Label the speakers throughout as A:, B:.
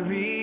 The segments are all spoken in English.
A: read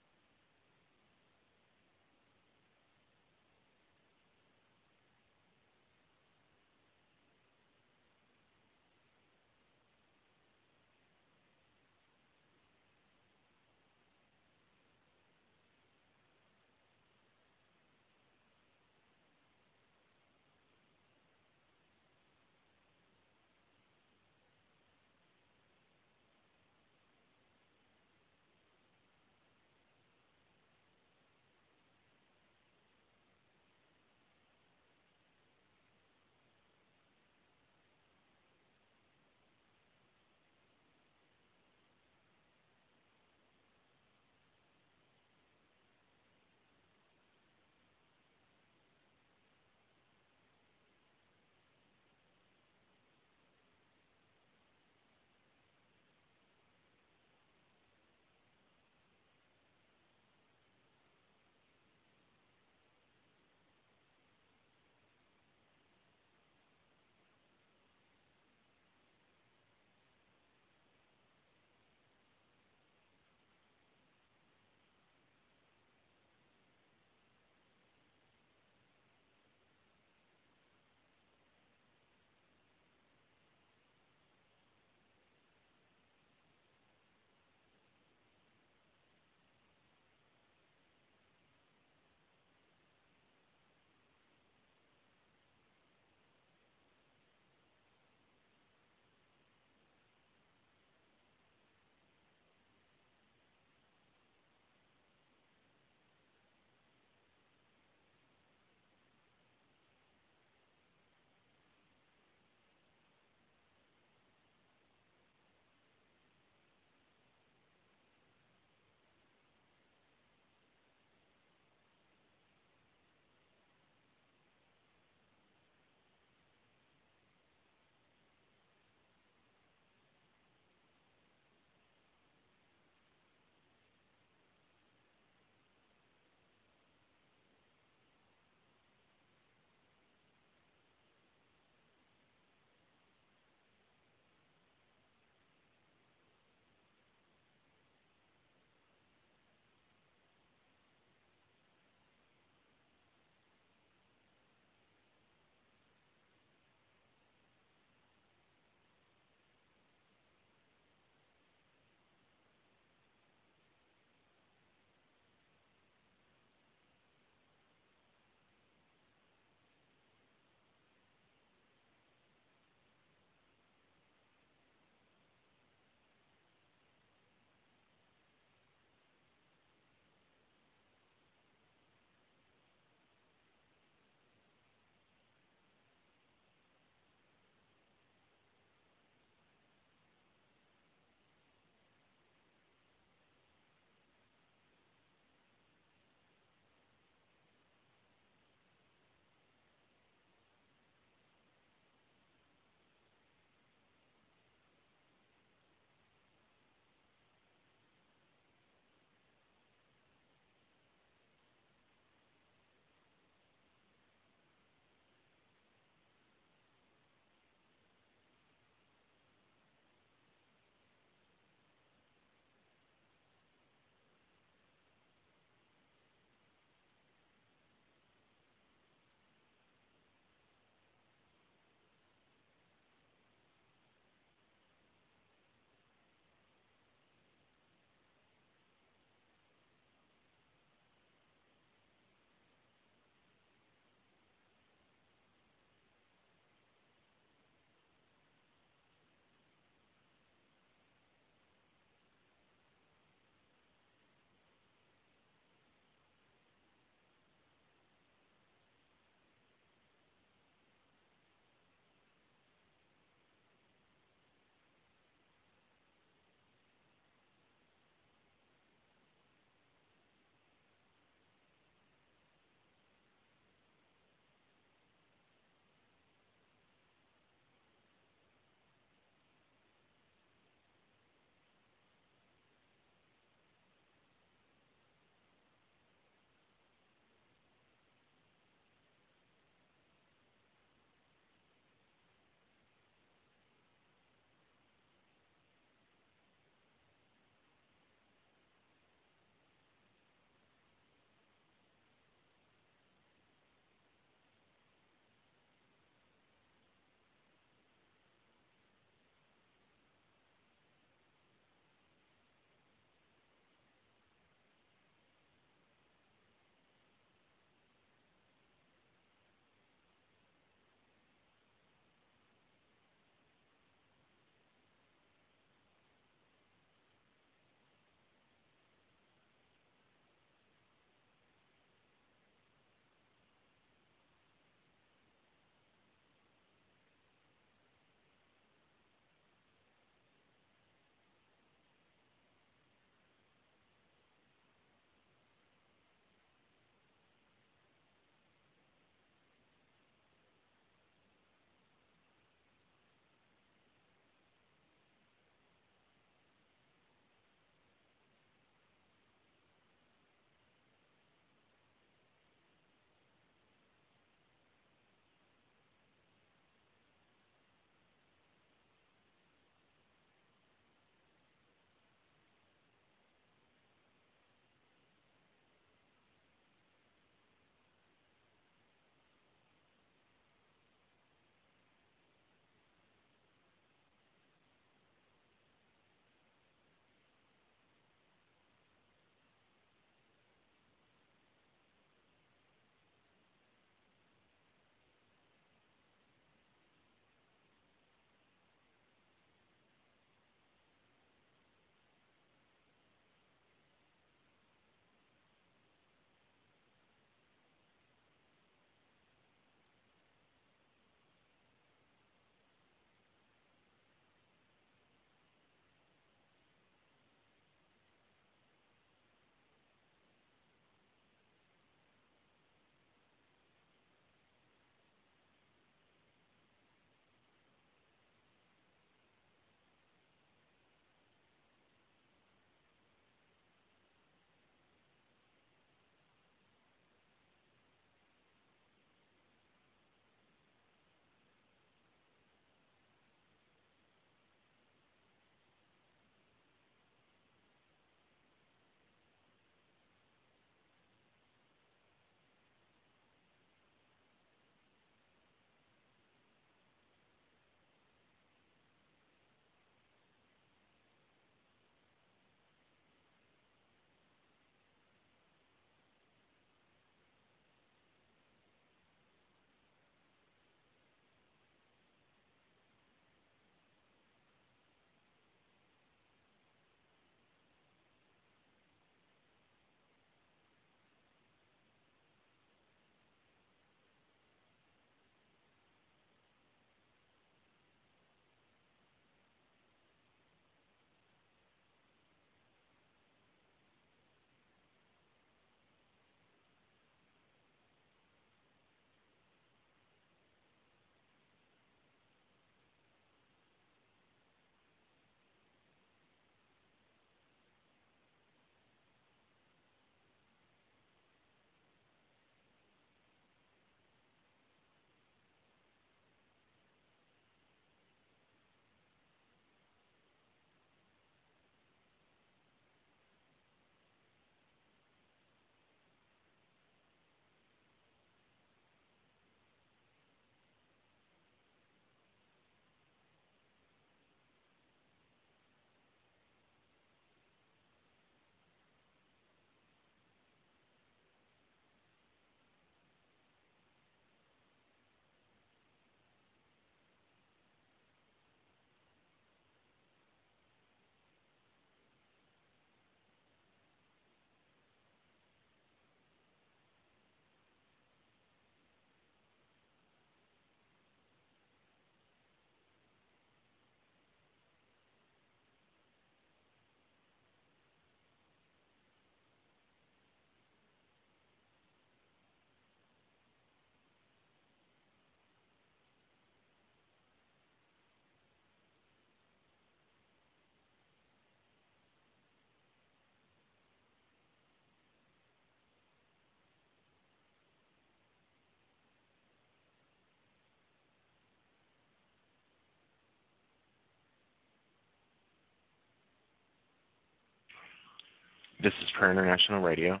A: This is Prayer
B: International Radio,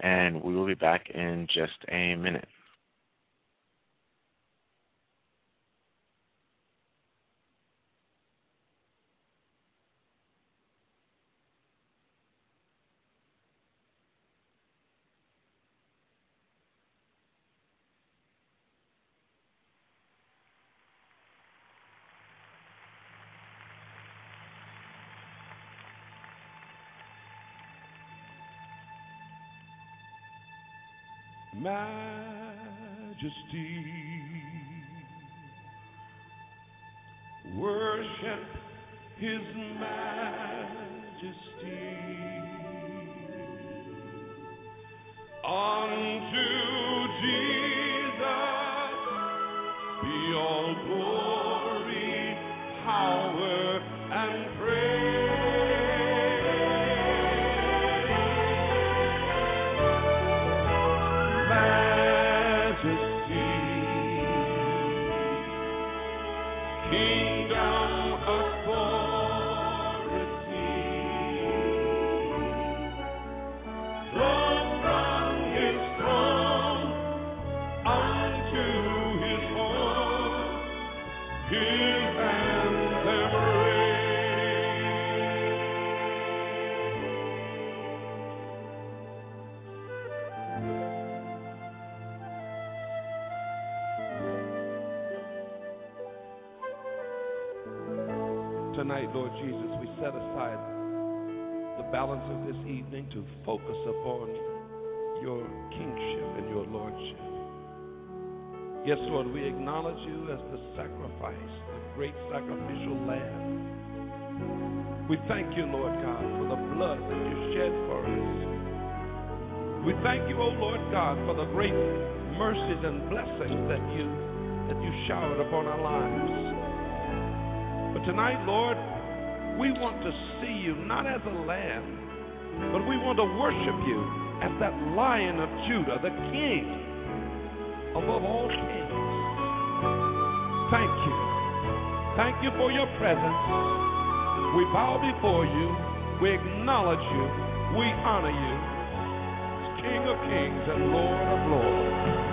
B: and we will be back in just a minute.
C: Majesty. We thank you, Lord God, for the blood that you shed for us. We thank you, O Lord God, for the great mercies and blessings that you that you showered upon our lives. But tonight, Lord, we want to see you not as a lamb, but we want to worship you as that lion of Judah, the king above all kings. Thank you. Thank you for your presence. We bow before you. We acknowledge you. We honor you. King of kings and Lord of lords.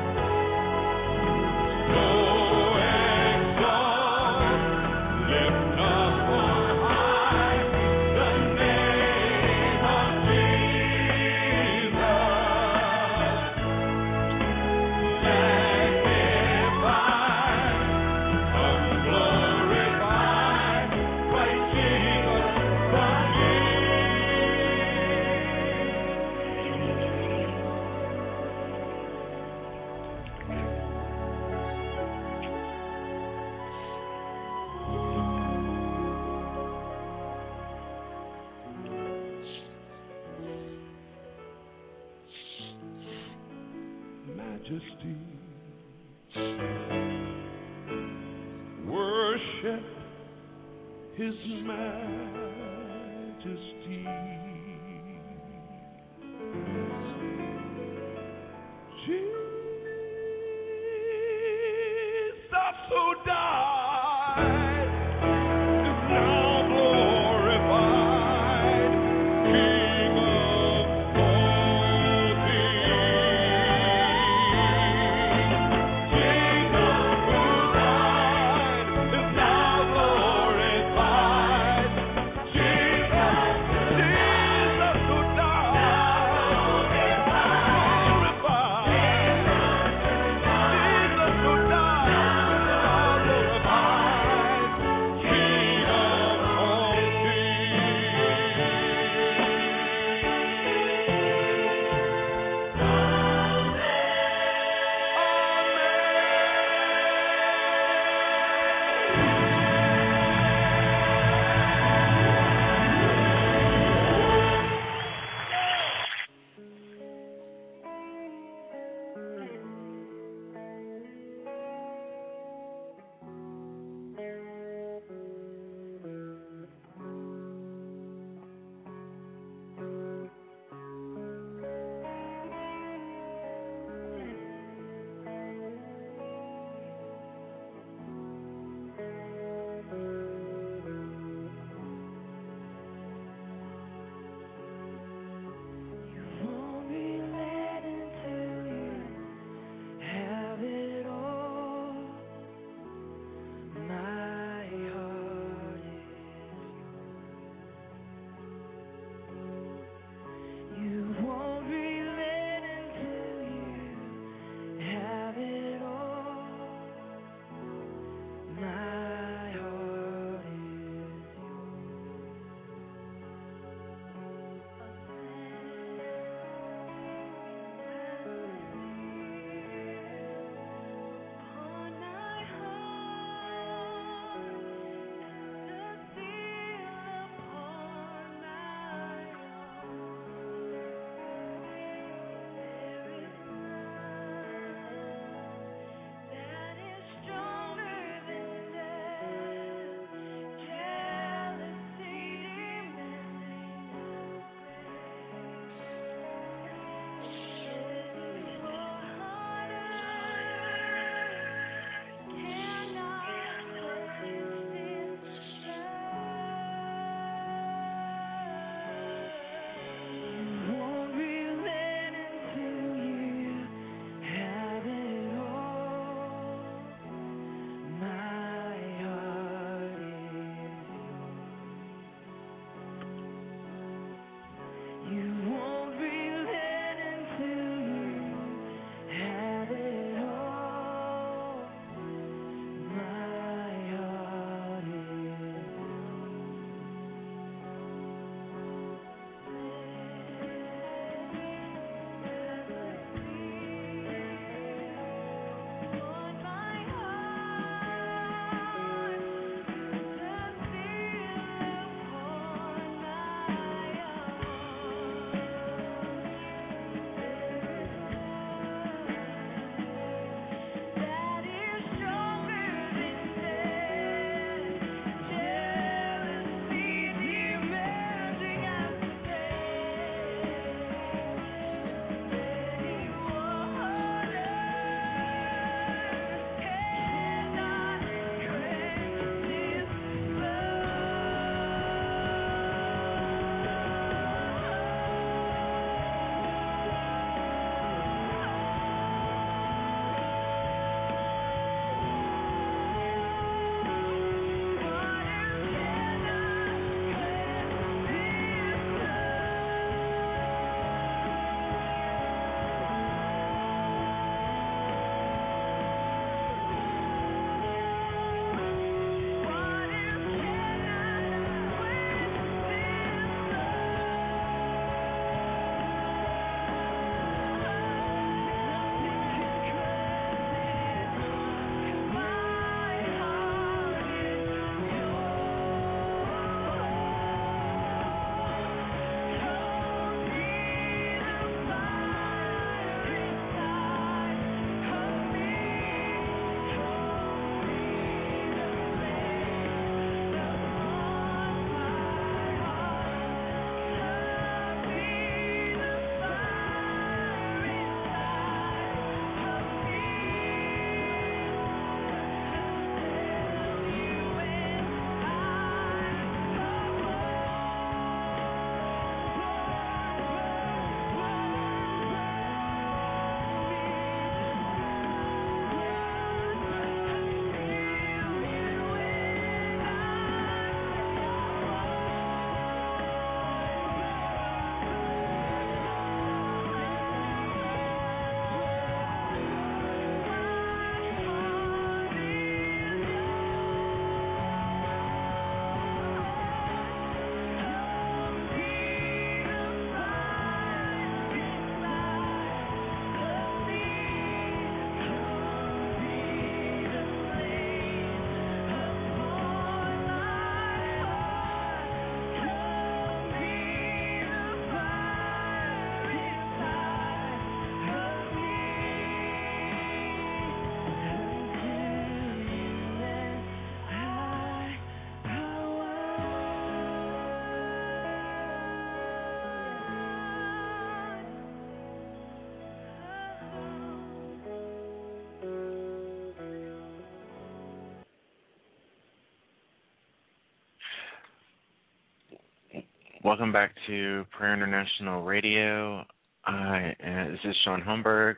B: Welcome back to Prayer International Radio. I, uh, this is Shaun Holmberg,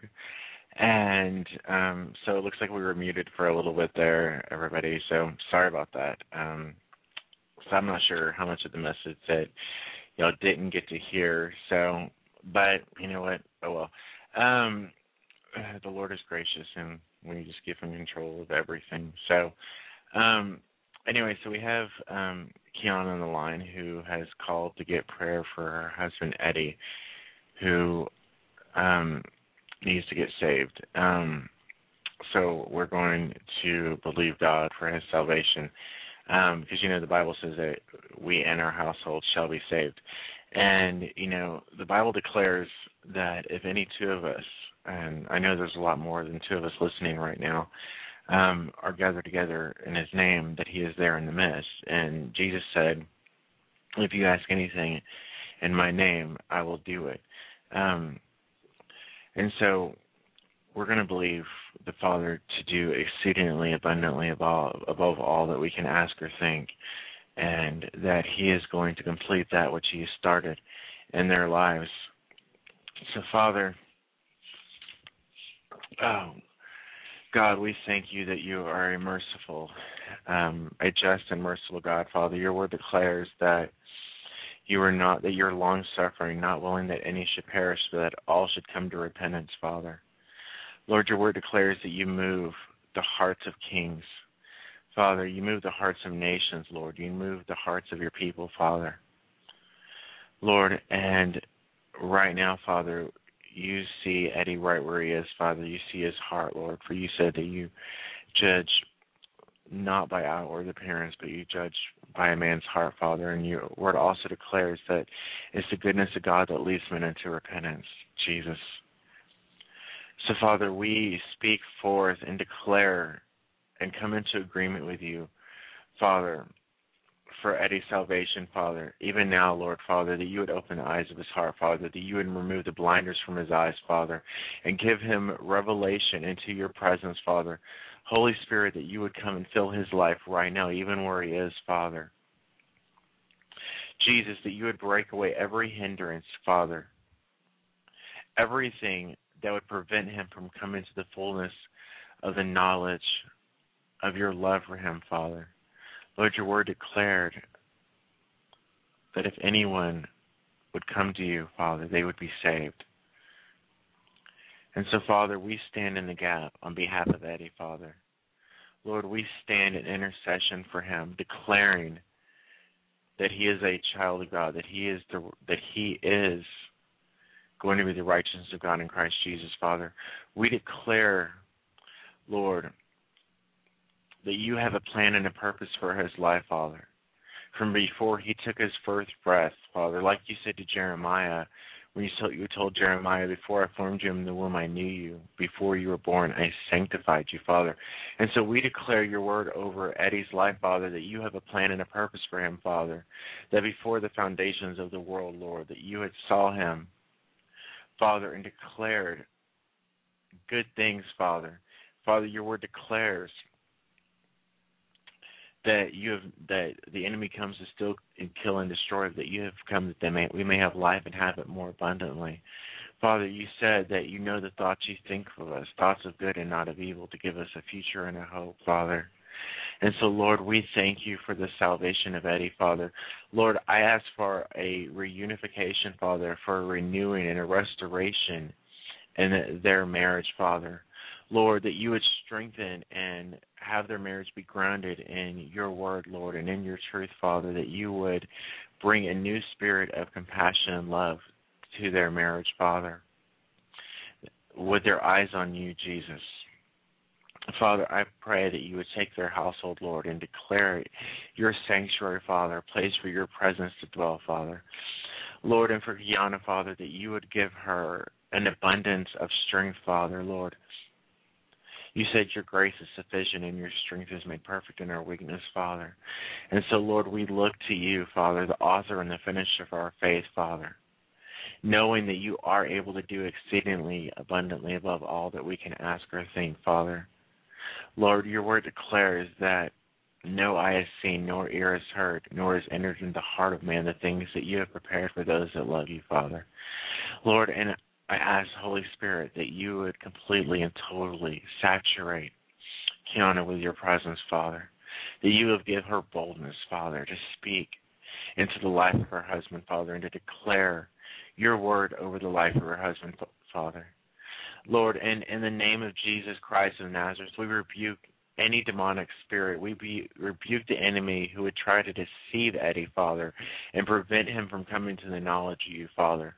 B: and um, so it looks like we were muted for a little bit there, everybody. So sorry about that. Um, so I'm not sure how much of the message that y'all didn't get to hear. So, but you know what? Oh well. Um, uh, the Lord is gracious, and we just give Him control of everything. So, um, anyway, so we have um, Keon on the line who has called to get prayer for her husband Eddie, who um, needs to get saved. Um, so we're going to believe God for his salvation, um, because you know the Bible says that we and our household shall be saved, and you know the Bible declares that if any two of us, and I know there's a lot more than two of us listening right now um, are gathered together in his name, that he is there in the midst. And Jesus said, If you ask anything in my name, I will do it. Um, and so we're going to believe the Father to do exceedingly abundantly above, above all that we can ask or think, and that He is going to complete that which He has started in their lives. So, Father, oh, God, we thank you that you are a merciful, um, a just and merciful God, Father. Your word declares that you are not that you're long suffering, not willing that any should perish, but that all should come to repentance, Father. Lord, your word declares that you move the hearts of kings. Father, you move the hearts of nations, Lord. You move the hearts of your people, Father. Lord, and right now, Father, you see Eddie right where he is, Father. You see his heart, Lord. For you said that you judge not by outward appearance, but you judge by a man's heart, Father. And your word also declares that it's the goodness of God that leads men into repentance, Jesus. So, Father, we speak forth and declare and come into agreement with you, Father, for Eddie's salvation, Father. Even now, Lord, Father, that you would open the eyes of his heart, Father, that you would remove the blinders from his eyes, Father, and give him revelation into your presence, Father. Holy Spirit, that you would come and fill his life right now, even where he is, Father. Jesus, that you would break away every hindrance, Father. Everything that would prevent him from coming to the fullness of the knowledge of your love for him, Father. Lord, your word declared that if anyone would come to you, Father, they would be saved. And so, Father, we stand in the gap on behalf of Eddie, Father. Lord, we stand in intercession for him, declaring that he is a child of God, that he is the that he is going to be the righteousness of God in Christ Jesus, Father. We declare, Lord, that you have a plan and a purpose for his life, Father. From before he took his first breath, Father, like you said to Jeremiah, when you told, you told Jeremiah, before I formed you in the womb, I knew you. Before you were born, I sanctified you, Father. And so we declare your word over Eddie's life, Father, that you have a plan and a purpose for him, Father. That before the foundations of the world, Lord, that you had saw him, Father, and declared good things, Father. Father, your word declares that you have that the enemy comes to steal and kill and destroy, that you have come that they may we may have life and have it more abundantly. Father, you said that you know the thoughts you think of us, thoughts of good and not of evil, to give us a future and a hope, Father. And so, Lord, we thank you for the salvation of Eddie, Father. Lord, I ask for a reunification, Father, for a renewing and a restoration in their marriage, Father. Lord, that you would strengthen and have their marriage be grounded in your word, Lord, and in your truth, Father, that you would bring a new spirit of compassion and love to their marriage, Father, with their eyes on you, Jesus. Father, I pray that you would take their household, Lord, and declare it your sanctuary, Father, a place for your presence to dwell, Father. Lord, and for Kiana, Father, that you would give her an abundance of strength, Father, Lord. You said your grace is sufficient and your strength is made perfect in our weakness, Father. And so, Lord, we look to you, Father, the author and the finisher of our faith, Father, knowing that you are able to do exceedingly abundantly above all that we can ask or think, Father. Lord, your word declares that no eye has seen, nor ear has heard, nor has entered into the heart of man the things that you have prepared for those that love you, Father. Lord, and I ask, Holy Spirit, that you would completely and totally saturate Kiana with your presence, Father. That you would give her boldness, Father, to speak into the life of her husband, Father, and to declare your word over the life of her husband, Father. Lord, and in the name of Jesus Christ of Nazareth, we rebuke any demonic spirit. We be, rebuke the enemy who would try to deceive Eddie, Father, and prevent him from coming to the knowledge of you, Father.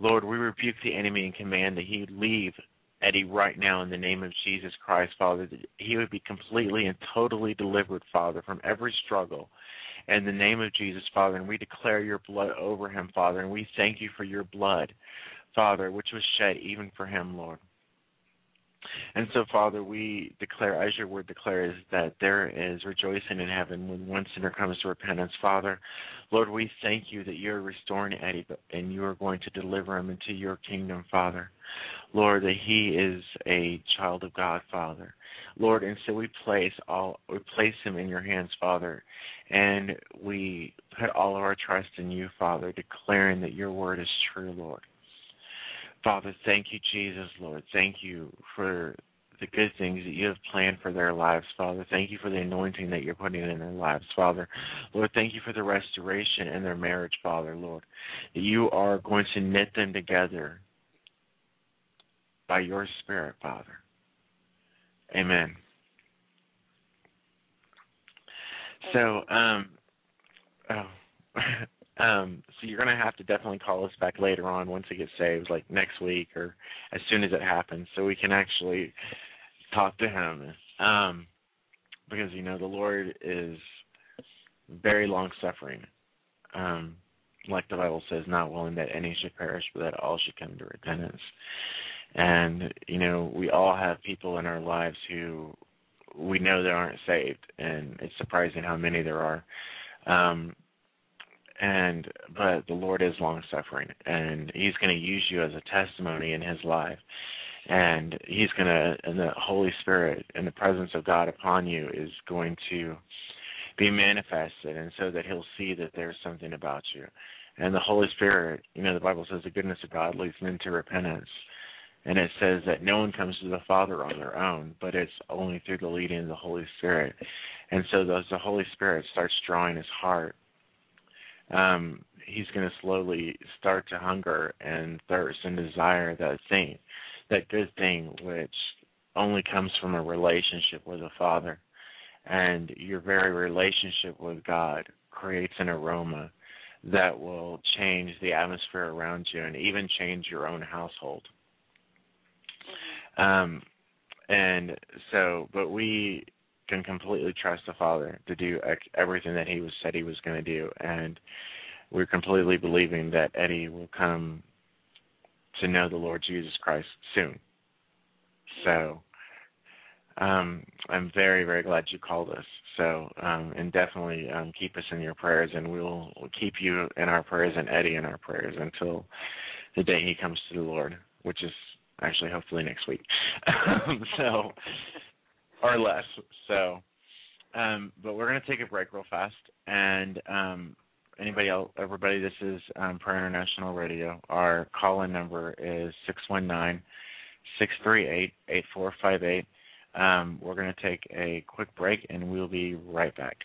B: Lord, we rebuke the enemy and command that he leave Eddie right now in the name of Jesus Christ, Father, that he would be completely and totally delivered, Father, from every struggle. In the name of Jesus, Father, and we declare your blood over him, Father, and we thank you for your blood, Father, which was shed even for him, Lord. And so, Father, we declare, as your word declares, that there is rejoicing in heaven when one sinner comes to repentance. Father, Lord, we thank you that you're restoring Eddie and you are going to deliver him into your kingdom, Father. Lord, that he is a child of God, Father. Lord, and so we place all we place him in your hands, Father, and we put all of our trust in you, Father, declaring that your word is true, Lord. Father, thank you, Jesus, Lord. Thank you for the good things that you have planned for their lives, Father. Thank you for the anointing that you're putting in their lives, Father. Lord, thank you for the restoration in their marriage, Father, Lord. That you are going to knit them together by your Spirit, Father. Amen. So, um, oh. Um, so you're gonna have to definitely call us back later on once it gets saved, like next week or as soon as it happens, so we can actually talk to him. Um, because you know the Lord is very long suffering. Um, like the Bible says, not willing that any should perish, but that all should come to repentance. And you know, we all have people in our lives who we know that aren't saved, and it's surprising how many there are. Um, and but the Lord is long suffering and he's going to use you as a testimony in his life and he's going to and the Holy Spirit and the presence of God upon you is going to be manifested and so that he'll see that there's something about you and the Holy Spirit you know the Bible says the goodness of God leads men to repentance and it says that no one comes to the Father on their own, but it's only through the leading of the Holy Spirit. And so as the Holy Spirit starts drawing his heart um, he's going to slowly start to hunger and thirst and desire that thing, that good thing which only comes from a relationship with a Father. And your very relationship with God creates an aroma that will change the atmosphere around you and even change your own household. Um, and so, but we can completely trust the Father to do everything that He was said He was going to do, and we're completely believing that Eddie will come to know the Lord Jesus Christ soon. So, um, I'm very, very glad you called us. So, um, and definitely um, keep us in your prayers, and we'll, we'll keep you in our prayers and Eddie in our prayers until the day he comes to the Lord, which is actually hopefully next week. so, or less. So, um, but we're to take a break real fast. And um, anybody else, everybody, this is um, Prayer International Radio. Our call in number is 619 638 8458. Um, we're to take a quick break and we'll be right back.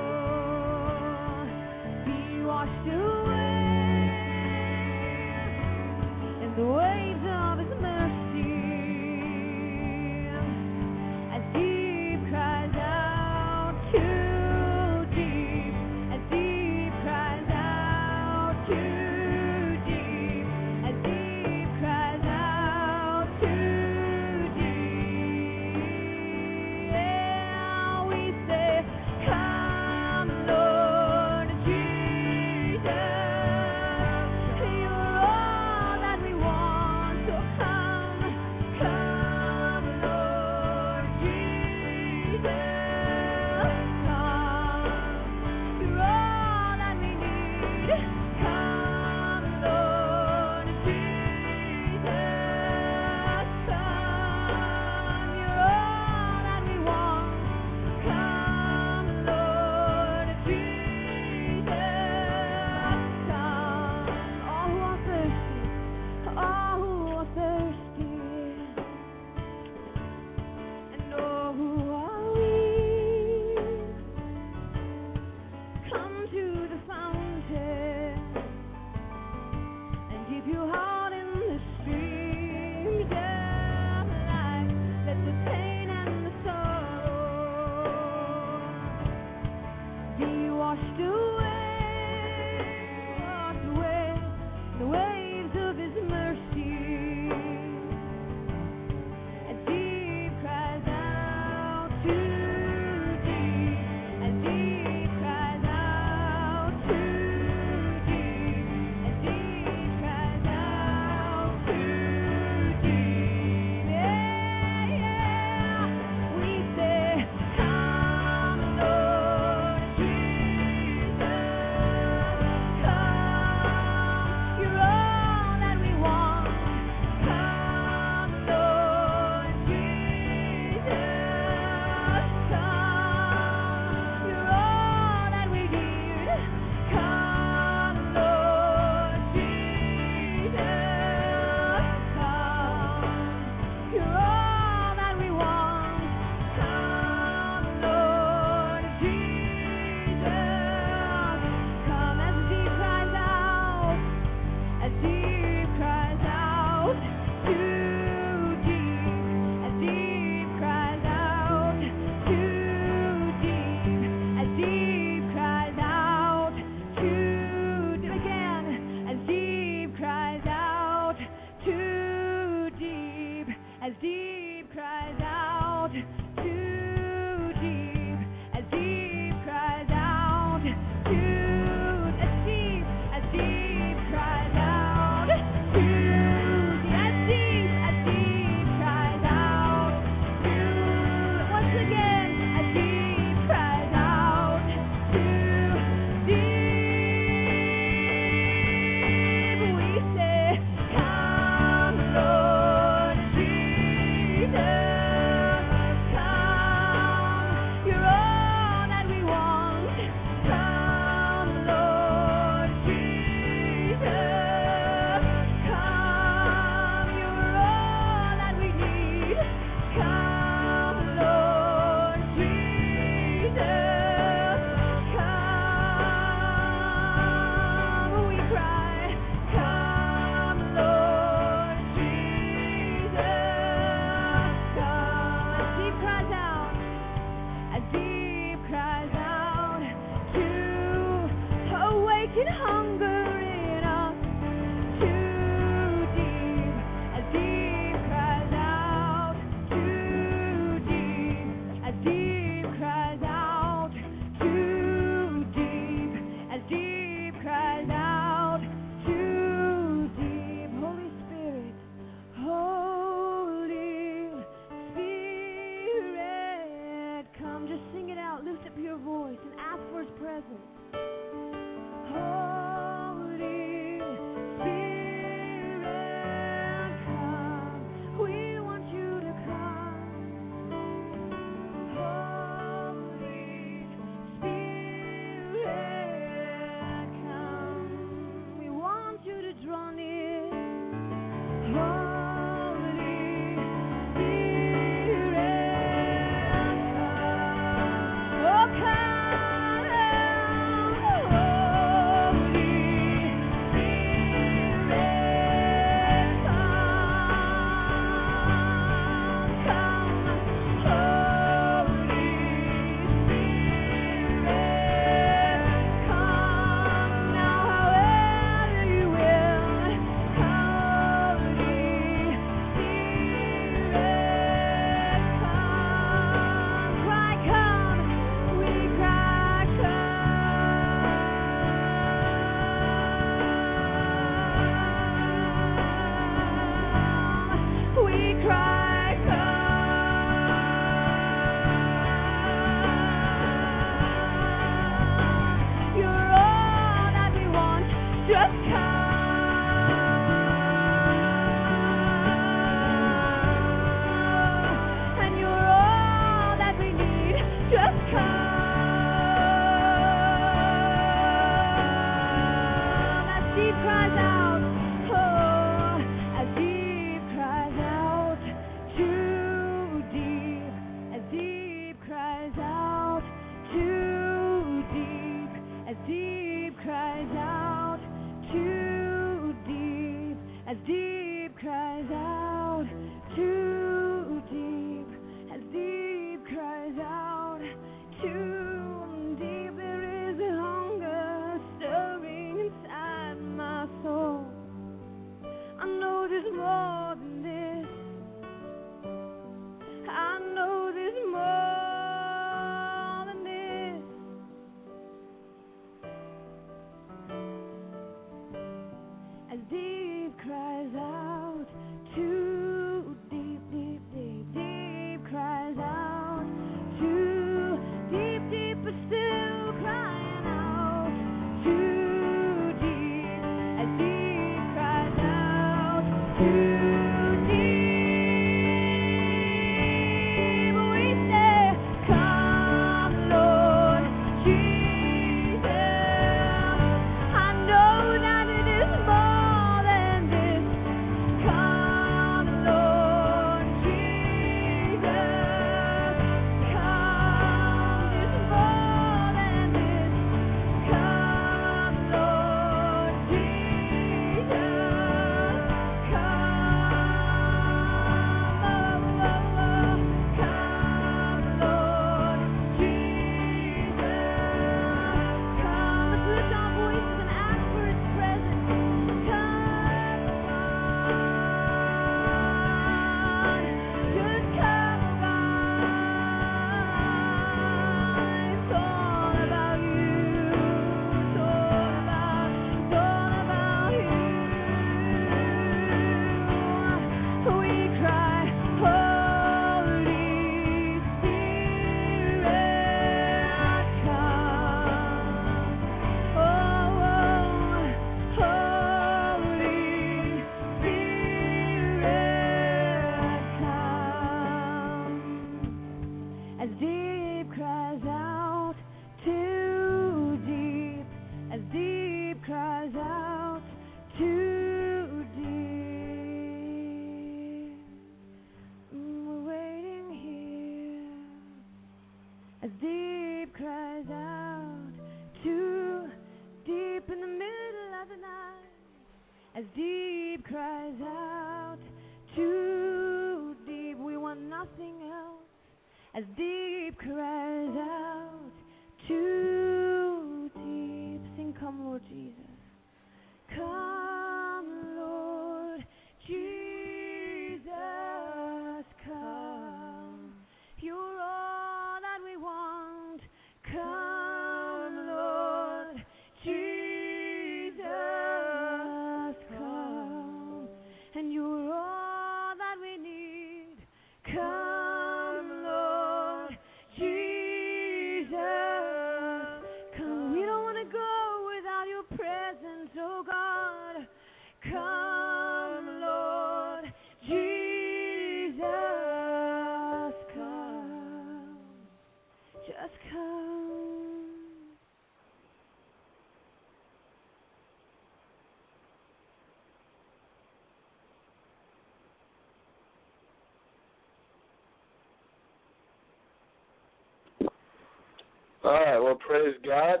D: Well, praise God.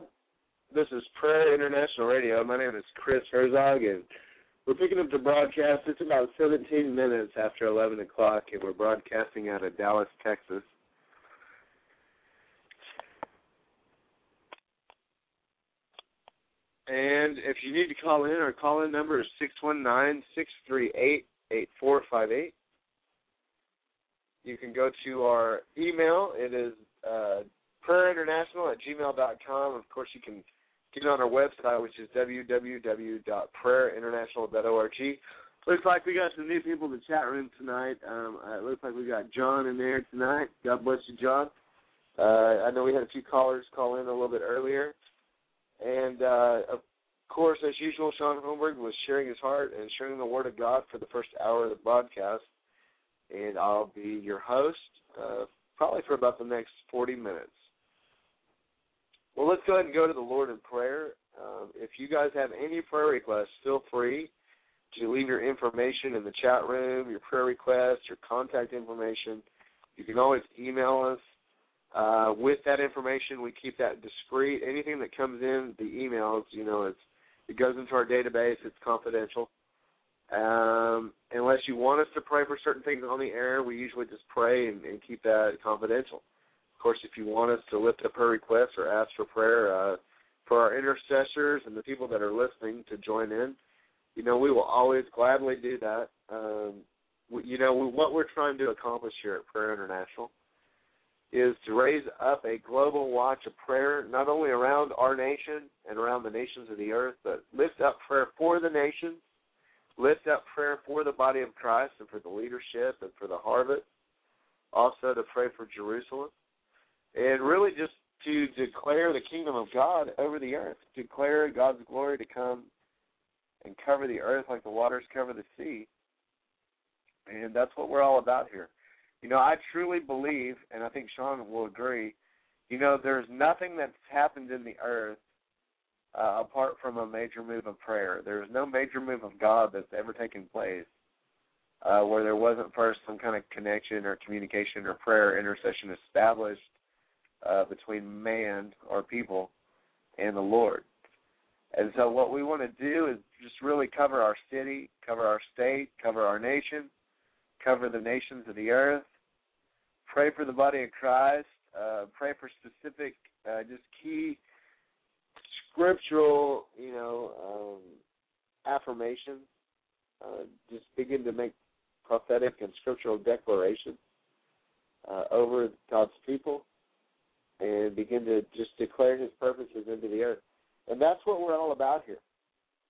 D: This is Prayer International Radio. My name is Chris Herzog, and we're picking up the broadcast. It's about 17 minutes after 11 o'clock, and we're broadcasting out of Dallas, Texas. And if you need to call in, our call in number is 619 638 8458. You can go to our email. It is uh, prayerinternational at gmail.com. Of course, you can get it on our website, which is www.prayerinternational.org. Looks like we got some new people in the chat room tonight. Um, uh, it looks like we got John in there tonight. God bless you, John. Uh, I know we had a few callers call in a little bit earlier. And, uh, of course, as usual, Shaun Holmberg was sharing his heart and sharing the Word of God for the first hour of the broadcast. And I'll be your host uh, probably for about the next 40 minutes. Well, let's go ahead and go to the Lord in prayer. Um, if you guys have any prayer requests, feel free to leave your information in the chat room, your prayer requests, your contact information. You can always email us. Uh, with that information, we keep that discreet. Anything that comes in the emails, you know, it's it goes into our database. It's confidential. Um, unless you want us to pray for certain things on the air, we usually just pray and, and keep that confidential. Course, if you want us to lift up prayer requests or ask for prayer uh, for our intercessors and the people that are listening to join in, you know, we will always gladly do that. Um, we, you know, we, what we're trying to accomplish here at Prayer International is to raise up a global watch of prayer, not only around our nation and around the nations of the earth, but lift up prayer for the nations, lift up prayer for the body of Christ and for the leadership and for the harvest, also to pray for Jerusalem, and really just to declare the kingdom of God over the earth, declare God's glory to come and cover the earth like the waters cover the sea. And that's what we're all about here. You know, I truly believe, and I think Shaun will agree, you know, there's nothing that's happened in the earth uh, apart from a major move of prayer. There's no major move of God that's ever taken place uh, where there wasn't first some kind of connection or communication or prayer intercession established uh, between man or people and the Lord. And so, what we want to do is just really cover our city, cover our state, cover our nation, cover the nations of the earth, pray for the body of Christ, uh, pray for specific, uh, just key scriptural, you know, um, affirmations. Uh, just begin to make prophetic and scriptural declarations uh, over God's people, and begin to just declare His purposes into the earth. And that's what we're all about here.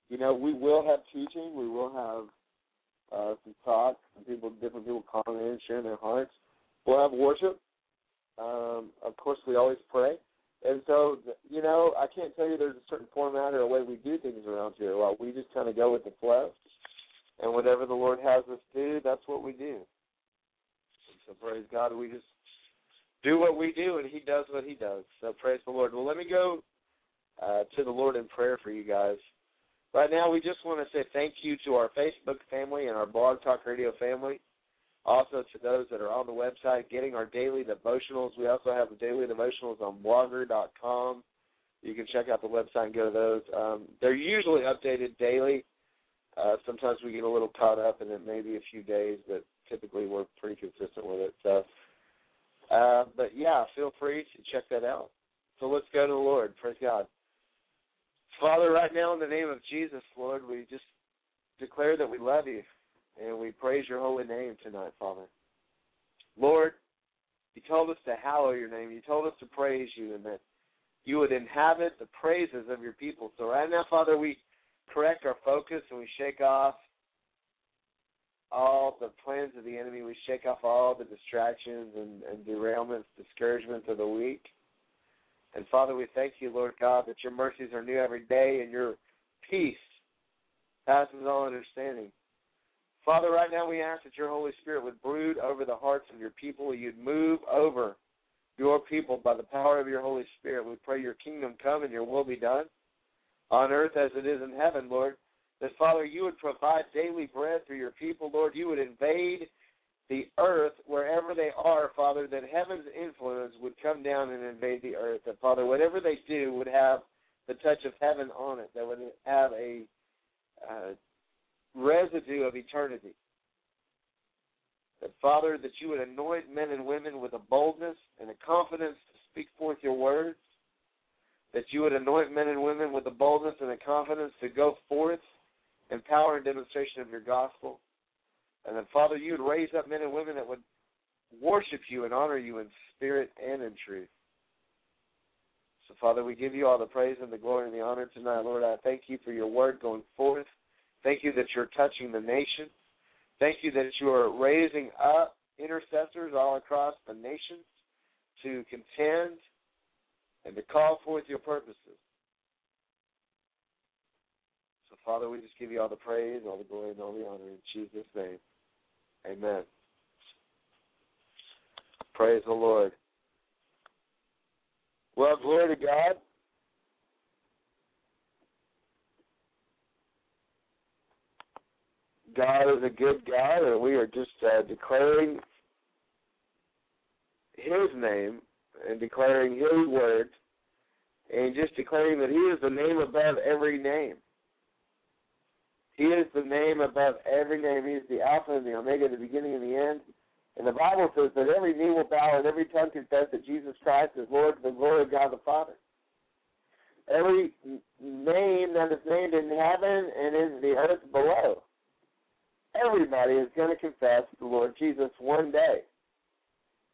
D: You know, we will have teaching, we will have uh, some talk, some people, different people calling in, sharing their hearts. We'll have worship. Um, of course, we always pray. And so, you know, I can't tell you there's a certain format or a way we do things around here. Well, we just kind of go with the flow. And whatever the Lord has us do, that's what we do. So praise God, we just do what we do, and He does what He does. So praise the Lord. Well, let me go uh, to the Lord in prayer for you guys. Right now, we just want to say thank you to our Facebook family and our Blog Talk Radio family. Also, to those that are on the website getting our daily devotionals. We also have the daily devotionals on blogger.com. You can check out the website and go to those. Um, they're usually updated daily. Uh, sometimes we get a little caught up in it, maybe a few days, but typically we're pretty consistent with it. So, uh, but yeah, feel free to check that out. So let's go to the Lord. Praise God. Father, right now in the name of Jesus, Lord, we just declare that we love you and we praise your holy name tonight, Father. Lord, you told us to hallow your name. You told us to praise you and that you would inhabit the praises of your people. So right now, Father, we correct our focus and we shake off all the plans of the enemy. We shake off all the distractions and, and derailments, discouragements of the week. And Father, we thank you, Lord God, that your mercies are new every day and your peace passes all understanding. Father, right now we ask that your Holy Spirit would brood over the hearts of your people. You'd move over your people by the power of your Holy Spirit. We pray your kingdom come and your will be done on earth as it is in heaven, Lord. That, Father, you would provide daily bread for your people, Lord. You would invade the earth wherever they are, Father, that heaven's influence would come down and invade the earth. That, Father, whatever they do would have the touch of heaven on it, that would have a uh, residue of eternity. That, Father, that you would anoint men and women with a boldness and a confidence to speak forth your words. That you would anoint men and women with a boldness and a confidence to go forth in power and demonstration of your gospel. And then, Father, you would raise up men and women that would worship you and honor you in spirit and in truth. So, Father, we give you all the praise and the glory and the honor tonight, Lord. I thank you for your word going forth. Thank you that you're touching the nation. Thank you that you are raising up intercessors all across the nations to contend and to call forth your purposes. Father, we just give you all the praise, all the glory, and all the honor in Jesus' name. Amen. Praise the Lord. Well, glory to God. God is a good God, and we are just uh, declaring His name and declaring His word and just declaring that He is the name above every name. He is the name above every name. He is the Alpha and the Omega, the beginning and the end. And the Bible says that every knee will bow and every tongue confess that Jesus Christ is Lord to the glory of God the Father. Every name that is named in heaven and in the earth below. Everybody is going to confess the Lord Jesus one day.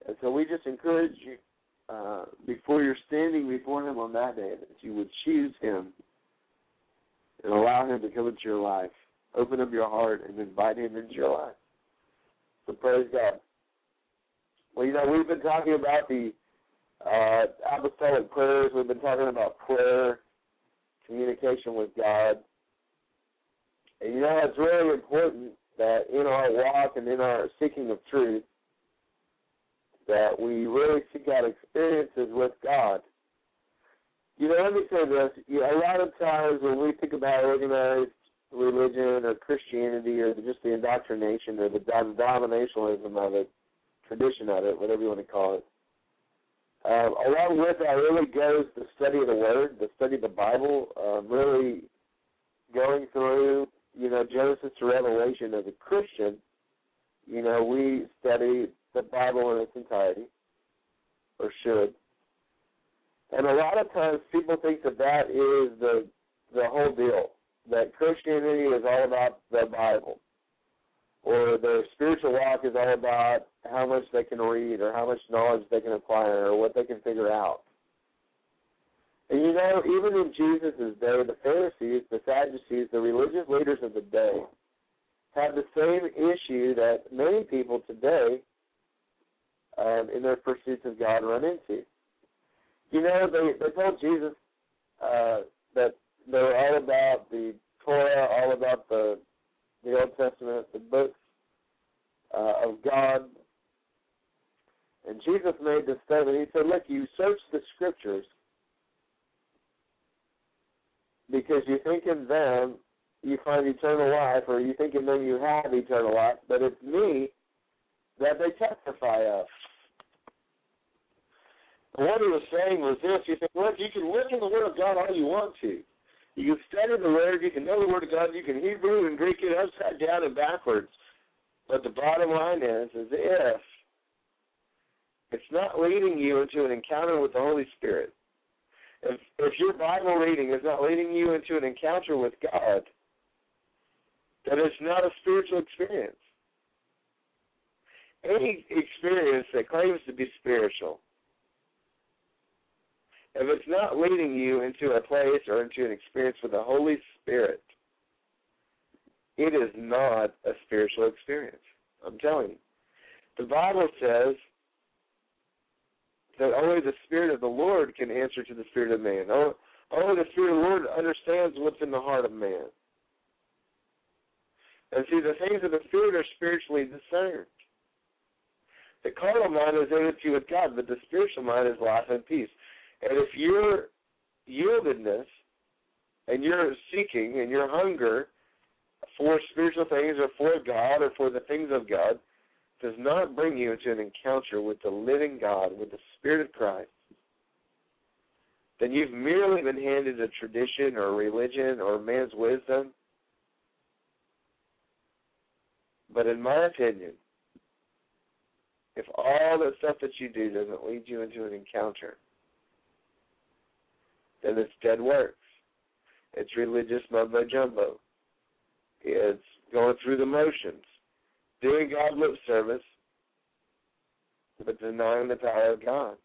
D: And so we just encourage you, uh, before you're standing before Him on that day, that you would choose Him and allow Him to come into your life. Open up your heart and invite Him into your life. So praise God. Well, you know, we've been talking about the uh, apostolic prayers. We've been talking about prayer, communication with God. And you know, it's really important that in our walk and in our seeking of truth, that we really seek out experiences with God. You know, let me say this. You a lot of times when we think about organized religion or Christianity or just the indoctrination or the denominationalism of it, tradition of it, whatever you want to call it, um, along with that really goes the study of the Word, the study of the Bible, um, really going through, you know, Genesis to Revelation as a Christian. You know, we study the Bible in its entirety, or should. And a lot of times people think that that is the the whole deal. That Christianity is all about the Bible, or their spiritual walk is all about how much they can read, or how much knowledge they can acquire, or what they can figure out. And you know, even in Jesus' day, the Pharisees, the Sadducees, the religious leaders of the day, had the same issue that many people today um, in their pursuits of God run into. You know, they they told Jesus uh, that they were all about the Torah, all about the the Old Testament, the books uh, of God. And Jesus made this statement. He said, "Look, you search the Scriptures because you think in them you find eternal life, or you think in them you have eternal life, but it's me that they testify of." What he was saying was this: you think, look, you can look in the Word of God all you want to. You can study the Word, you can know the Word of God, you can Hebrew and Greek it upside down and backwards. But the bottom line is, is if it's not leading you into an encounter with the Holy Spirit, if if your Bible reading is not leading you into an encounter with God, then it's not a spiritual experience. Any experience that claims to be spiritual if it's not leading you into a place or into an experience with the Holy Spirit, it is not a spiritual experience. I'm telling you. The Bible says that only the Spirit of the Lord can answer to the Spirit of man. Oh, only the Spirit of the Lord understands what's in the heart of man. And see, the things of the Spirit are spiritually discerned. The carnal mind is enmity with God, but the spiritual mind is life and peace. And if your yieldedness and your seeking and your hunger for spiritual things or for God or for the things of God does not bring you into an encounter with the living God, with the Spirit of Christ, then you've merely been handed a tradition or a religion or man's wisdom. But in my opinion, if all the stuff that you do doesn't lead you into an encounter, then it's dead works. It's religious mumbo jumbo. It's going through the motions, doing God lip service, but denying the power of God.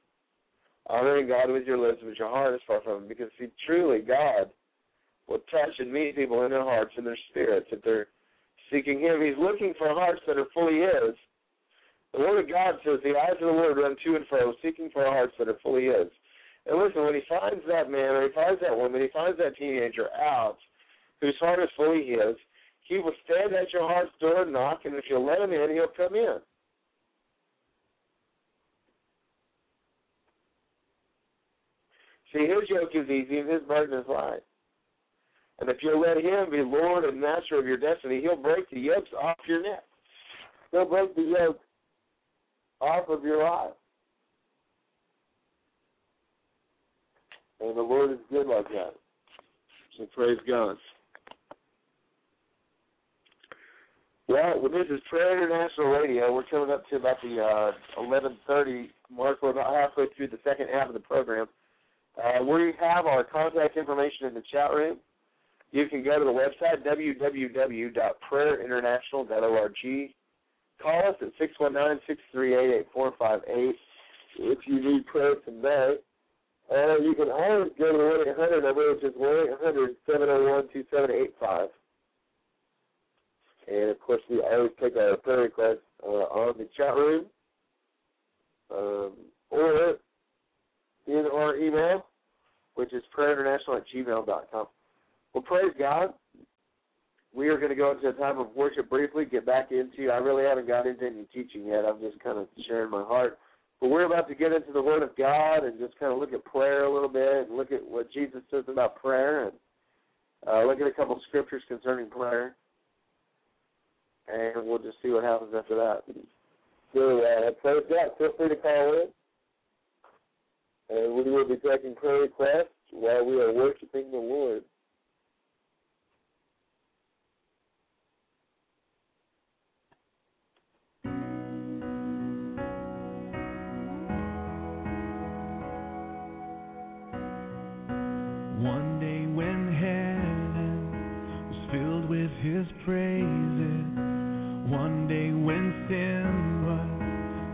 D: Honoring God with your lips, but your heart is far from Him. Because, see, truly, God will touch and meet people in their hearts and their spirits if they're seeking Him. He's looking for hearts that are fully His. The Word of God says, The eyes of the Lord run to and fro, seeking for hearts that are fully His. And listen, when he finds that man or he finds that woman, he finds that teenager out whose heart is fully his, he will stand at your heart's door and knock, and if you'll let him in, he'll come in. See, his yoke is easy and his burden is light. And if you'll let Him be Lord and Master of your destiny, He'll break the yokes off your neck. He'll break the yoke off of your life. And the Lord is good like that. So praise God. Well, well, this is Prayer International Radio. We're coming up to about the uh, 11:30 mark. We're about halfway through the second half of the program. Uh, we have our contact information in the chat room. You can go to the website www.prayerinternational.org. Call us at 619-638-8458 if you need prayer today. And you can always go to the 1 800 number, which is 1 800 701 2785. And of course, we always take our prayer requests uh, on the chat room um, or in our email, which is prayerinternational at gmail.com. Well, praise God. We are going to go into a time of worship briefly, get back into, I really haven't got into any teaching yet. I'm just kind of sharing my heart. But we're about to get into the Word of God and just kind of look at prayer a little bit and look at what Jesus says about prayer and uh, look at a couple scriptures concerning prayer. And we'll just see what happens after that. So, uh, praise God. Feel free to call in. And we will be taking prayer requests while we are worshiping the Lord.
E: One day when heaven was filled with his praises, one day when sin was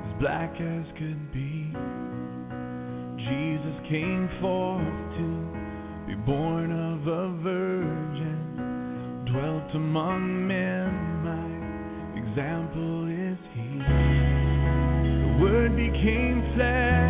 E: as black as could be, Jesus came forth to be born of a virgin, dwelt among men, my example is he. The word became flesh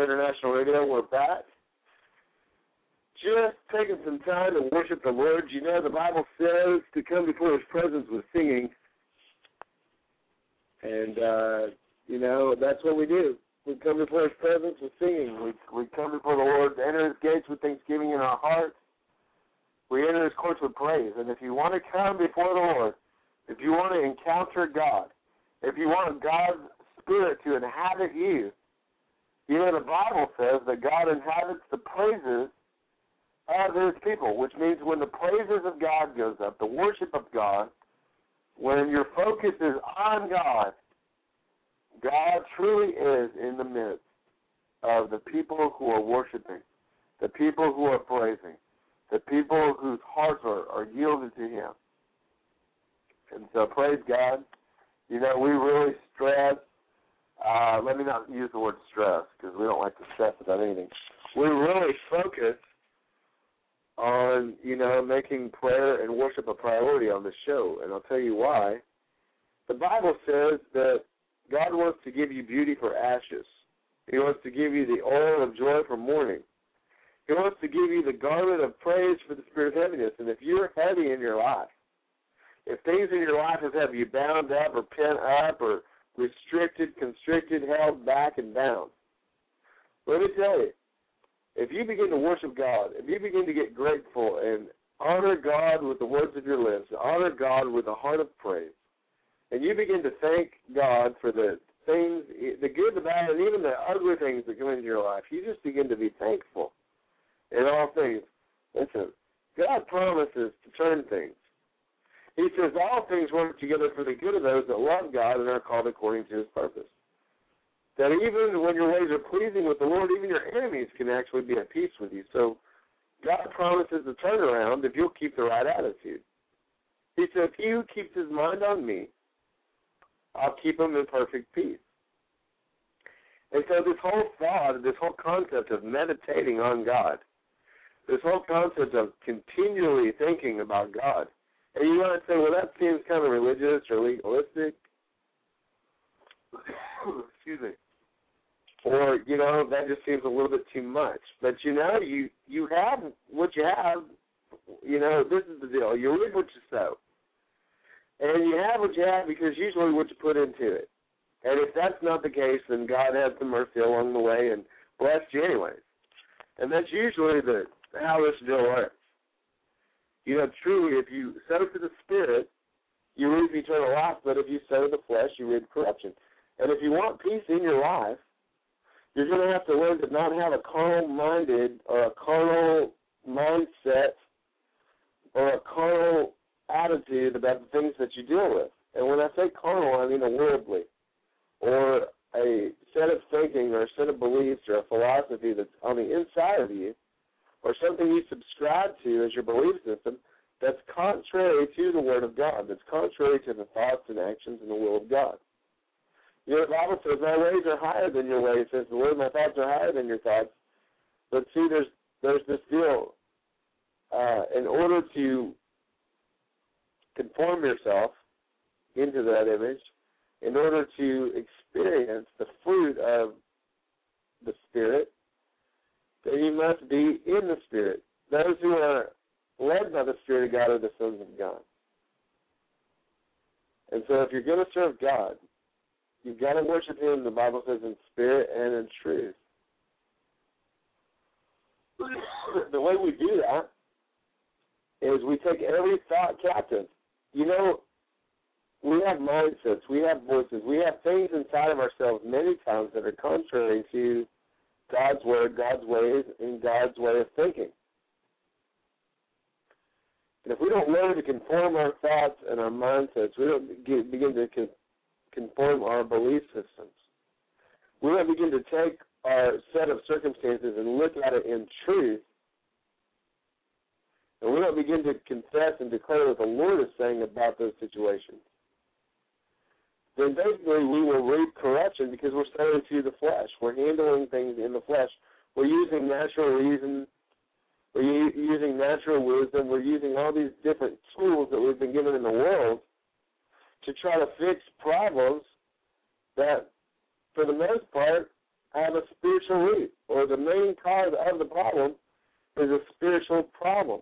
D: International Radio. We're back. Just taking some time to worship the Lord. You know, the Bible says to come before His presence with singing. And, uh, you know, that's what we do. We come before His presence with singing. We, we come before the Lord, enter His gates with thanksgiving in our hearts. We enter His courts with praise. And if you want to come before the Lord, if you want to encounter God, if you want God's Spirit to inhabit you, you know, the Bible says that God inhabits the praises of his people, which means when the praises of God goes up, the worship of God, when your focus is on God, God truly is in the midst of the people who are worshiping, the people who are praising, the people whose hearts are, are yielded to him. And so praise God. You know, we really stress uh, let me not use the word stress because we don't like to stress about anything. We really focus on you know making prayer and worship a priority on the show, and I'll tell you why. The Bible says that God wants to give you beauty for ashes. He wants to give you the oil of joy for mourning. He wants to give you the garment of praise for the spirit of heaviness. And if you're heavy in your life, if things in your life have you bound up or pent up or restricted, constricted, held back, and bound, let me tell you, if you begin to worship God, if you begin to get grateful and honor God with the words of your lips, honor God with a heart of praise, and you begin to thank God for the things, the good, the bad, and even the ugly things that come into your life, you just begin to be thankful in all things. Listen, God promises to turn things. He says all things work together for the good of those that love God and are called according to his purpose. That even when your ways are pleasing with the Lord, even your enemies can actually be at peace with you. So God promises a turnaround if you'll keep the right attitude. He said, He who keeps his mind on me, I'll keep him in perfect peace. And so this whole thought, this whole concept of meditating on God, this whole concept of continually thinking about God, and you might say, well, that seems kind of religious or legalistic. Excuse me. Or you know that just seems a little bit too much. But you know you you have what you have. You know this is the deal. You reap what you sow, and you have what you have because usually what you put into it. And if that's not the case, then God has some mercy along the way and blessed you anyways. And that's usually the how this deal works. You know, truly, if you sow to the Spirit, you reap eternal life, but if you sow the flesh, you reap corruption. And if you want peace in your life, you're going to have to learn to not have a carnal minded or a carnal mindset or a carnal attitude about the things that you deal with. And when I say carnal, I mean a worldly or a set of thinking or a set of beliefs or a philosophy that's on the inside of you or something you subscribe to as your belief system that's contrary to the Word of God, that's contrary to the thoughts and actions and the will of God. You know, the Bible says, My ways are higher than your ways, says the Lord, my thoughts are higher than your thoughts. But see, there's there's this deal. Uh, in order to conform yourself into that image, in order to experience the fruit of the Spirit, then you must be in the Spirit. Those who are led by the Spirit of God are the sons of God. And so if you're going to serve God, you've got to worship Him, the Bible says, in spirit and in truth. the way we do that is we take every thought captive. You know, we have mindsets, we have voices, we have things inside of ourselves many times that are contrary to God's word, God's ways, and God's way of thinking. And if we don't learn to conform our thoughts and our mindsets, we don't begin to con- conform our belief systems. We don't begin to take our set of circumstances and look at it in truth. And we don't begin to confess and declare what the Lord is saying about those situations then basically we will reap corruption because we're sowing to the flesh. We're handling things in the flesh. We're using natural reason. We're using natural wisdom. We're using all these different tools that we've been given in the world to try to fix problems that, for the most part, have a spiritual root, or the main cause of the problem is a spiritual problem.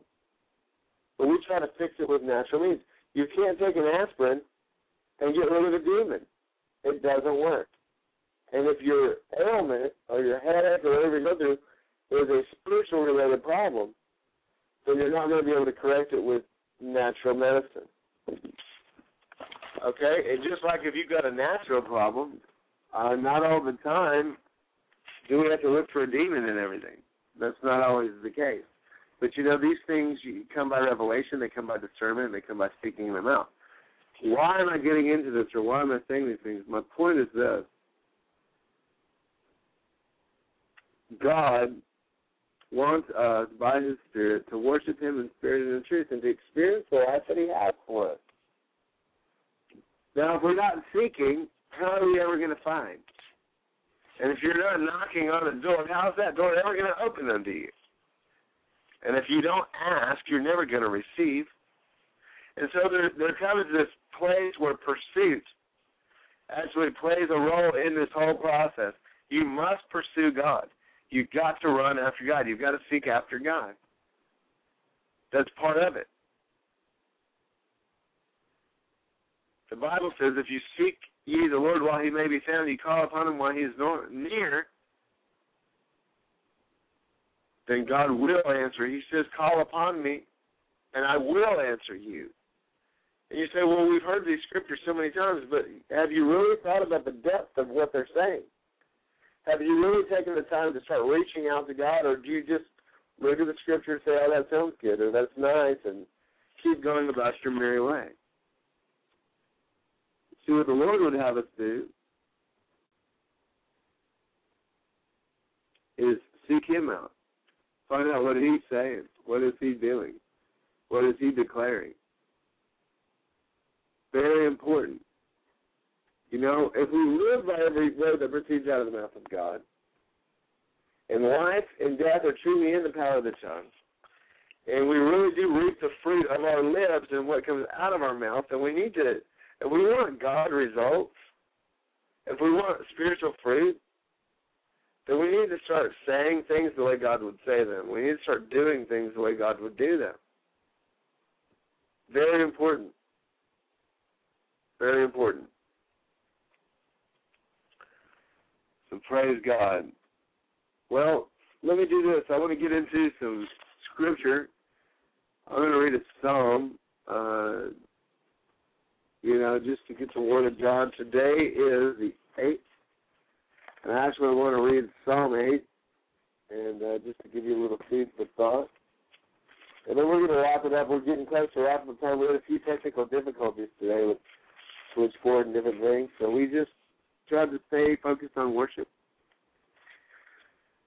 D: But we try to fix it with natural means. You can't take an aspirin and get rid of the demon. It doesn't work. And if your ailment or your headache or whatever you go through is a spiritual related problem, then you're not going to be able to correct it with natural medicine. Okay? And just like if you've got a natural problem, uh, not all the time do we have to look for a demon and everything. That's not always the case. But you know, these things you come by revelation, they come by discernment, they come by speaking them out why am I getting into this or why am I saying these things? My point is this God wants us by His Spirit to worship Him in spirit and in truth and to experience the life that He has for us. Now, if we're not seeking, how are we ever going to find? And if you're not knocking on the door, how's that door ever going to open unto you? And if you don't ask, you're never going to receive. And so there, there comes this place where pursuit actually plays a role in this whole process. You must pursue God. You've got to run after God. You've got to seek after God. That's part of it. The Bible says, if you seek ye the Lord while he may be found, you call upon him while he is near, then God will answer. He says, call upon me, and I will answer you. And you say, well, we've heard these scriptures so many times, but have you really thought about the depth of what they're saying? Have you really taken the time to start reaching out to God, or do you just look at the scripture and say, oh, that sounds good, or that's nice, and keep going about your merry way? See what the Lord would have us do is seek Him out. Find out what He's saying. What is He doing? What is He declaring? Very important. You know, if we live by every word that proceeds out of the mouth of God, and life and death are truly in the power of the tongue, and we really do reap the fruit of our lips and what comes out of our mouth, and we need to, if we want God results, if we want spiritual fruit, then we need to start saying things the way God would say them. We need to start doing things the way God would do them. Very important. Very important. So praise God. Well, let me do this. I want to get into some scripture. I'm going to read a psalm. Uh, you know, just to get the word of God. Today is the eighth, and I actually want to read Psalm eight, and uh, just to give you a little food for thought. And then we're going to wrap it up. We're getting close to wrapping up time. We had a few technical difficulties today with switchboard and different things, so we just tried to stay focused on worship.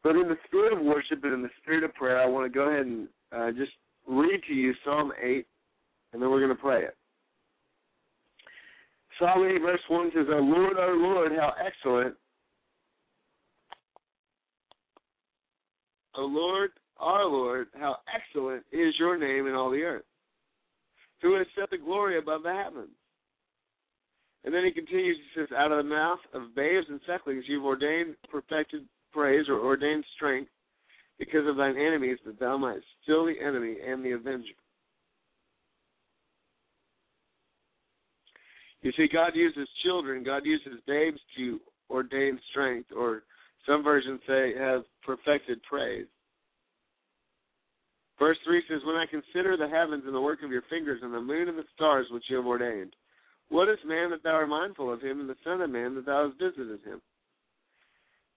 D: But in the spirit of worship and in the spirit of prayer, I want to go ahead and uh, just read to you Psalm 8, and then we're going to pray it. Psalm 8, verse 1 says, Our Lord, our Lord, how excellent. O Lord, our Lord, how excellent is your name in all the earth. Who has set the glory above the heavens? And then he continues, he says, Out of the mouth of babes and sucklings you've ordained perfected praise or ordained strength because of thine enemies, that thou mightst still the enemy and the avenger. You see, God uses children, God uses babes to ordain strength, or some versions say have perfected praise. Verse 3 says, When I consider the heavens and the work of your fingers, and the moon and the stars which you have ordained, what is man that thou art mindful of him, and the Son of Man that thou hast visited him?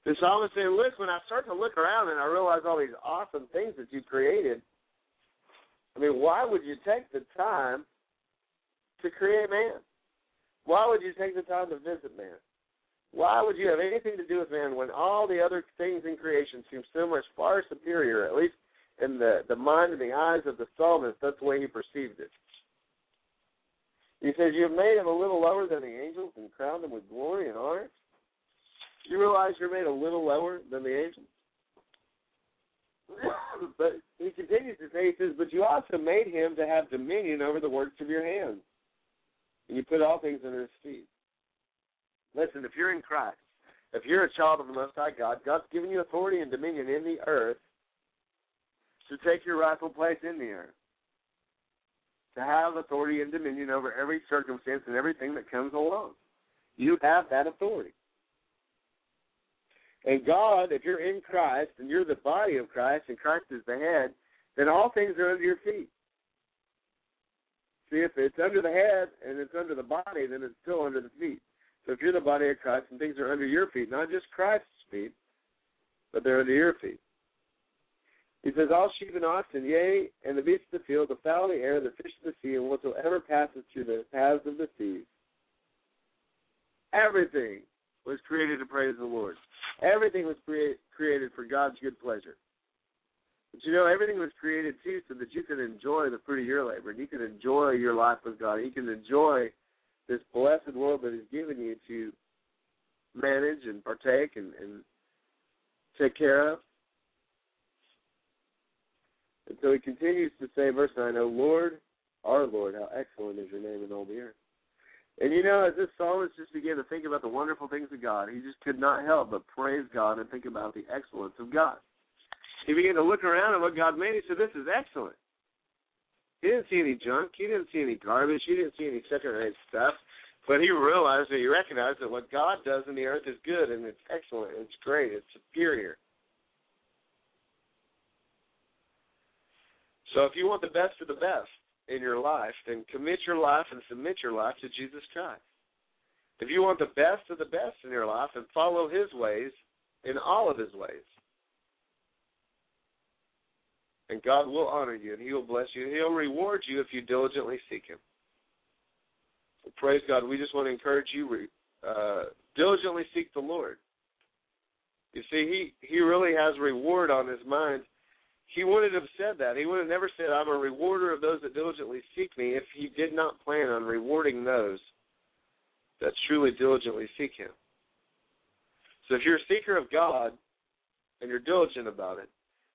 D: The psalmist saying, Look, when I start to look around and I realize all these awesome things that you created, I mean, why would you take the time to create man? Why would you take the time to visit man? Why would you have anything to do with man when all the other things in creation seem so much far superior, at least in the, the mind and the eyes of the psalmist, that's the way he perceived it. He says, You have made him a little lower than the angels and crowned him with glory and honor. You realize you're made a little lower than the angels? but he continues to say, He says, But you also made him to have dominion over the works of your hands. And you put all things under his feet. Listen, if you're in Christ, if you're a child of the Most High God, God's given you authority and dominion in the earth to take your rightful place in the earth to have authority and dominion over every circumstance and everything that comes along. You have that authority. And God, if you're in Christ and you're the body of Christ and Christ is the head, then all things are under your feet. See, if it's under the head and it's under the body, then it's still under the feet. So if you're the body of Christ and things are under your feet, not just Christ's feet, but they're under your feet. He says, All sheep and oxen, yea, and the beasts of the field, the fowl of the air, the fish of the sea, and whatsoever passes through the paths of the seas. Everything was created to praise the Lord. Everything was create, created for God's good pleasure. But you know, everything was created too so that you can enjoy the fruit of your labor, and you can enjoy your life with God. You can enjoy this blessed world that He's given you to manage and partake and, and take care of. And so he continues to say, verse 9, O Lord, our Lord, how excellent is your name in all the earth. And you know, as this psalmist just began to think about the wonderful things of God, he just could not help but praise God and think about the excellence of God. He began to look around at what God made. He said, This is excellent. He didn't see any junk. He didn't see any garbage. He didn't see any second-rate stuff. But he realized that he recognized that what God does in the earth is good and it's excellent. It's great. It's superior. So if you want the best of the best in your life, then commit your life and submit your life to Jesus Christ. If you want the best of the best in your life, then follow his ways in all of his ways. And God will honor you and he will bless you. He'll reward you if you diligently seek him. So praise God. We just want to encourage you uh, diligently seek the Lord. You see, he, he really has reward on his mind he wouldn't have said that. He would have never said, I'm a rewarder of those that diligently seek me, if he did not plan on rewarding those that truly diligently seek him. So if you're a seeker of God and you're diligent about it,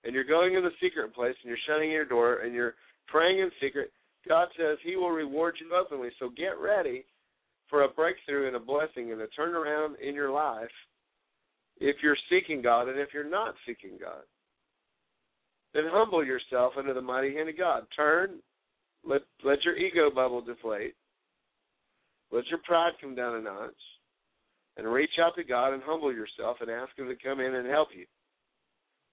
D: and you're going in the secret place and you're shutting your door and you're praying in secret, God says he will reward you openly. So get ready for a breakthrough and a blessing and a turnaround in your life if you're seeking God and if you're not seeking God then humble yourself under the mighty hand of God. Turn, let let your ego bubble deflate, let your pride come down a notch, and reach out to God and humble yourself and ask Him to come in and help you.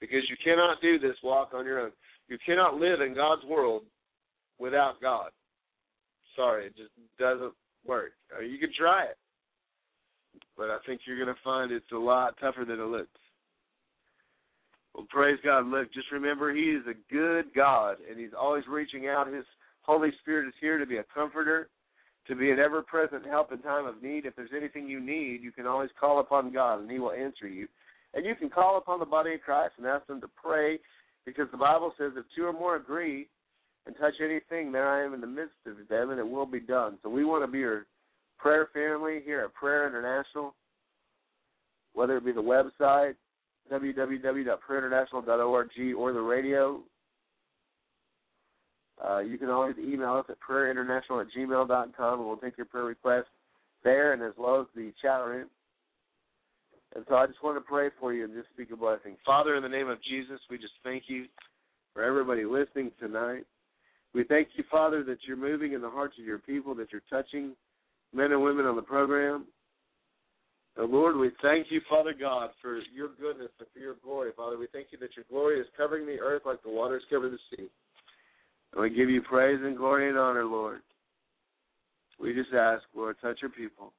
D: Because you cannot do this walk on your own. You cannot live in God's world without God. Sorry, it just doesn't work. You can try it, but I think you're going to find it's a lot tougher than it looks. Well, praise God. Look, just remember He is a good God, and He's always reaching out. His Holy Spirit is here to be a comforter, to be an ever present help in time of need. If there's anything you need, you can always call upon God, and He will answer you. And you can call upon the body of Christ and ask them to pray, because the Bible says if two or more agree and touch anything, there I am in the midst of them, and it will be done. So we want to be your prayer family here at Prayer International, whether it be the website, www.prayerinternational.org or the radio. Uh, you can always email us at prayerinternational at gmail.com and we'll take your prayer request there and as well as the chat room. And so I just want to pray for you and just speak a blessing. Father, in the name of Jesus, we just thank you for everybody listening tonight. We thank you, Father, that you're moving in the hearts of your people, that you're touching men and women on the program. Lord, we thank you, Father God, for your goodness and for your glory. Father, we thank you that your glory is covering the earth like the waters cover the sea. And we give you praise and glory and honor, Lord. We just ask, Lord, touch your people.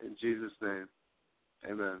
D: In Jesus' name, amen.